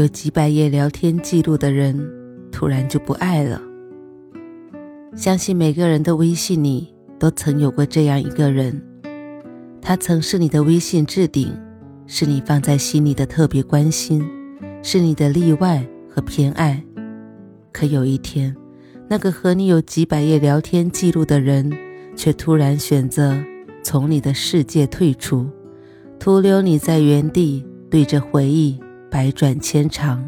有几百页聊天记录的人，突然就不爱了。相信每个人的微信里都曾有过这样一个人，他曾是你的微信置顶，是你放在心里的特别关心，是你的例外和偏爱。可有一天，那个和你有几百页聊天记录的人，却突然选择从你的世界退出，徒留你在原地对着回忆。百转千长，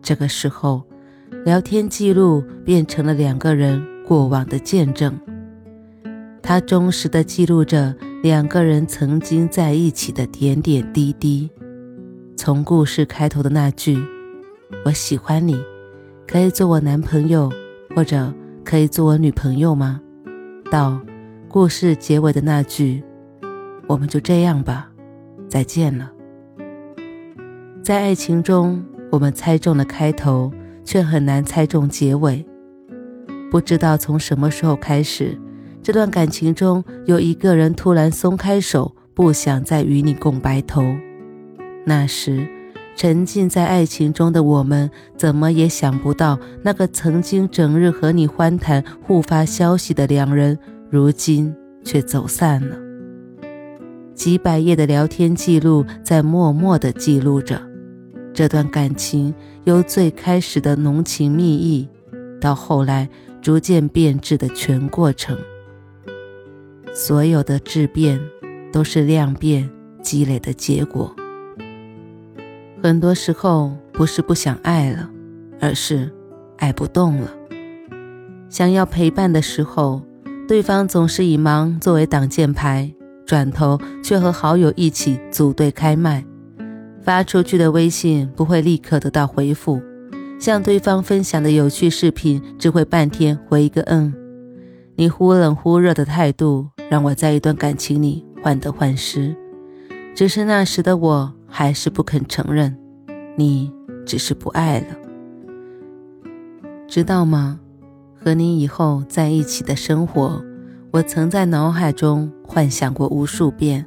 这个时候，聊天记录变成了两个人过往的见证。它忠实的记录着两个人曾经在一起的点点滴滴。从故事开头的那句“我喜欢你，可以做我男朋友，或者可以做我女朋友吗？”到故事结尾的那句“我们就这样吧，再见了。”在爱情中，我们猜中了开头，却很难猜中结尾。不知道从什么时候开始，这段感情中有一个人突然松开手，不想再与你共白头。那时，沉浸在爱情中的我们，怎么也想不到，那个曾经整日和你欢谈、互发消息的两人，如今却走散了。几百页的聊天记录在默默地记录着。这段感情由最开始的浓情蜜意，到后来逐渐变质的全过程。所有的质变，都是量变积累的结果。很多时候不是不想爱了，而是爱不动了。想要陪伴的时候，对方总是以忙作为挡箭牌，转头却和好友一起组队开麦。发出去的微信不会立刻得到回复，向对方分享的有趣视频只会半天回一个嗯。你忽冷忽热的态度让我在一段感情里患得患失，只是那时的我还是不肯承认，你只是不爱了，知道吗？和你以后在一起的生活，我曾在脑海中幻想过无数遍。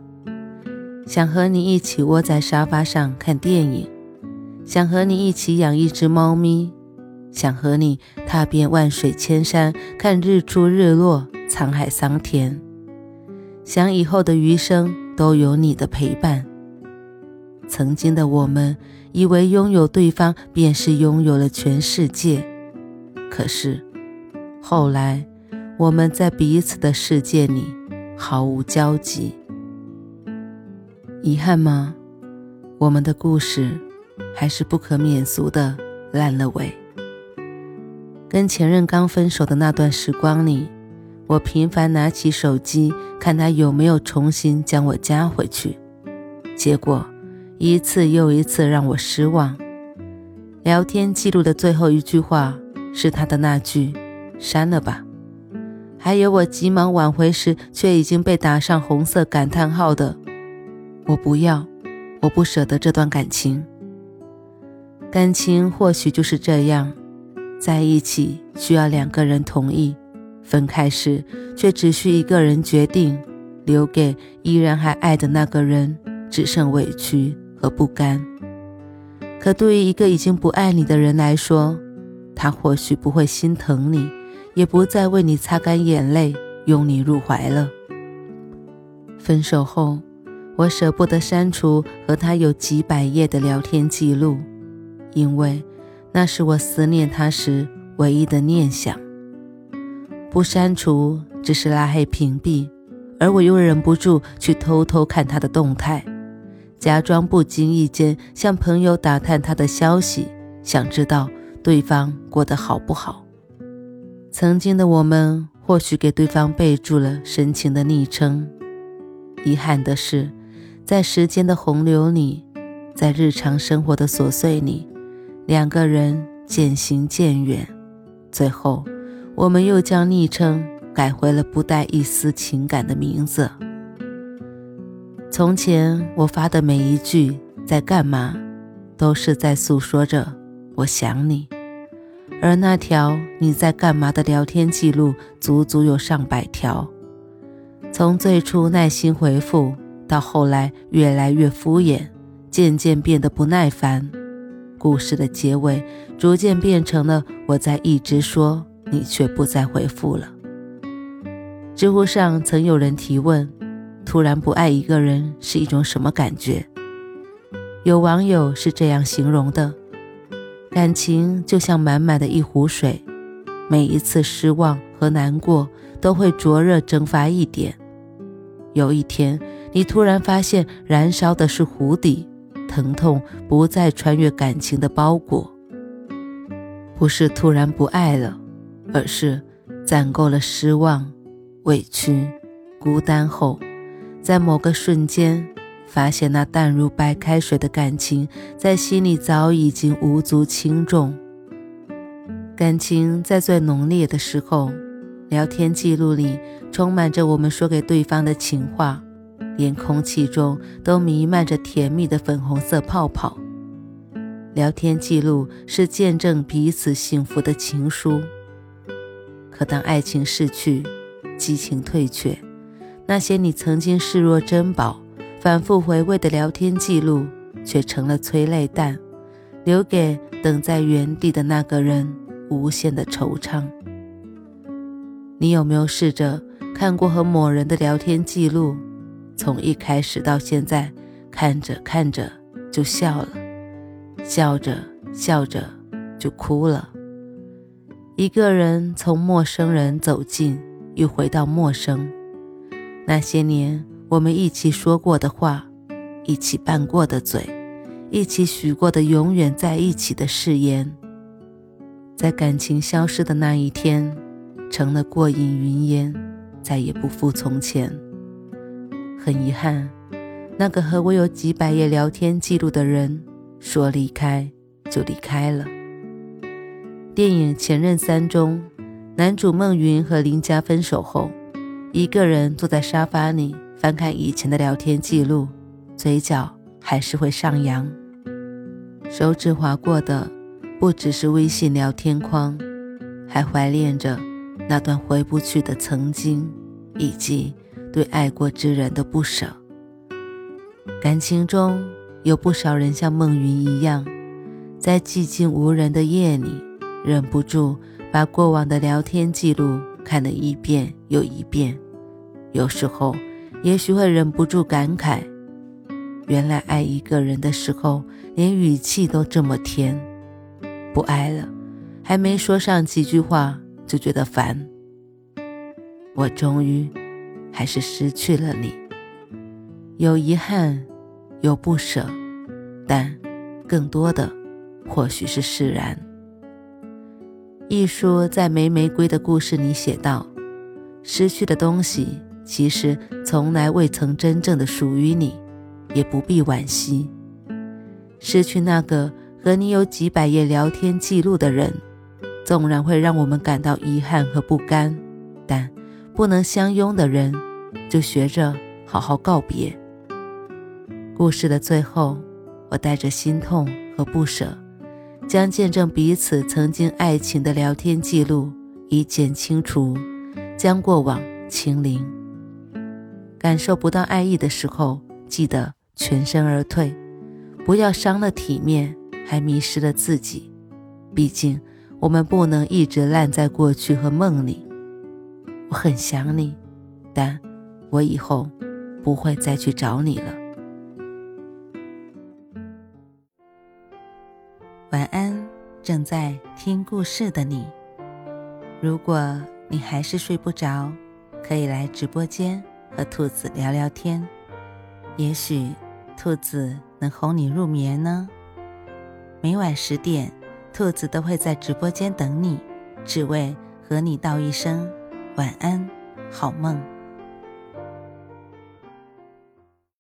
想和你一起窝在沙发上看电影，想和你一起养一只猫咪，想和你踏遍万水千山看日出日落、沧海桑田，想以后的余生都有你的陪伴。曾经的我们以为拥有对方便是拥有了全世界，可是后来我们在彼此的世界里毫无交集。遗憾吗？我们的故事还是不可免俗的烂了尾。跟前任刚分手的那段时光里，我频繁拿起手机看他有没有重新将我加回去，结果一次又一次让我失望。聊天记录的最后一句话是他的那句“删了吧”，还有我急忙挽回时却已经被打上红色感叹号的。我不要，我不舍得这段感情。感情或许就是这样，在一起需要两个人同意，分开时却只需一个人决定。留给依然还爱的那个人，只剩委屈和不甘。可对于一个已经不爱你的人来说，他或许不会心疼你，也不再为你擦干眼泪，拥你入怀了。分手后。我舍不得删除和他有几百页的聊天记录，因为那是我思念他时唯一的念想。不删除只是拉黑屏蔽，而我又忍不住去偷偷看他的动态，假装不经意间向朋友打探他的消息，想知道对方过得好不好。曾经的我们或许给对方备注了深情的昵称，遗憾的是。在时间的洪流里，在日常生活的琐碎里，两个人渐行渐远，最后我们又将昵称改回了不带一丝情感的名字。从前我发的每一句“在干嘛”，都是在诉说着我想你，而那条你在干嘛的聊天记录足足有上百条。从最初耐心回复，到后来越来越敷衍，渐渐变得不耐烦。故事的结尾逐渐变成了我在一直说，你却不再回复了。知乎上曾有人提问：突然不爱一个人是一种什么感觉？有网友是这样形容的：感情就像满满的一壶水，每一次失望和难过都会灼热蒸发一点。有一天，你突然发现燃烧的是湖底。疼痛不再穿越感情的包裹，不是突然不爱了，而是攒够了失望、委屈、孤单后，在某个瞬间，发现那淡如白开水的感情，在心里早已经无足轻重。感情在最浓烈的时候，聊天记录里充满着我们说给对方的情话。连空气中都弥漫着甜蜜的粉红色泡泡。聊天记录是见证彼此幸福的情书。可当爱情逝去，激情退却，那些你曾经视若珍宝、反复回味的聊天记录，却成了催泪弹，留给等在原地的那个人无限的惆怅。你有没有试着看过和某人的聊天记录？从一开始到现在，看着看着就笑了，笑着笑着就哭了。一个人从陌生人走近，又回到陌生。那些年我们一起说过的话，一起拌过的嘴，一起许过的永远在一起的誓言，在感情消失的那一天，成了过眼云烟，再也不复从前。很遗憾，那个和我有几百页聊天记录的人，说离开就离开了。电影《前任三》中，男主孟云和林佳分手后，一个人坐在沙发里翻看以前的聊天记录，嘴角还是会上扬。手指划过的不只是微信聊天框，还怀念着那段回不去的曾经，以及。对爱过之人的不舍，感情中有不少人像孟云一样，在寂静无人的夜里，忍不住把过往的聊天记录看了一遍又一遍。有时候，也许会忍不住感慨：原来爱一个人的时候，连语气都这么甜。不爱了，还没说上几句话，就觉得烦。我终于。还是失去了你，有遗憾，有不舍，但更多的或许是释然。一书在《梅玫瑰的故事》里写道：“失去的东西其实从来未曾真正的属于你，也不必惋惜。失去那个和你有几百页聊天记录的人，纵然会让我们感到遗憾和不甘，但……”不能相拥的人，就学着好好告别。故事的最后，我带着心痛和不舍，将见证彼此曾经爱情的聊天记录一键清除，将过往清零。感受不到爱意的时候，记得全身而退，不要伤了体面，还迷失了自己。毕竟，我们不能一直烂在过去和梦里。我很想你，但我以后不会再去找你了。晚安，正在听故事的你。如果你还是睡不着，可以来直播间和兔子聊聊天，也许兔子能哄你入眠呢。每晚十点，兔子都会在直播间等你，只为和你道一声。晚安，好梦。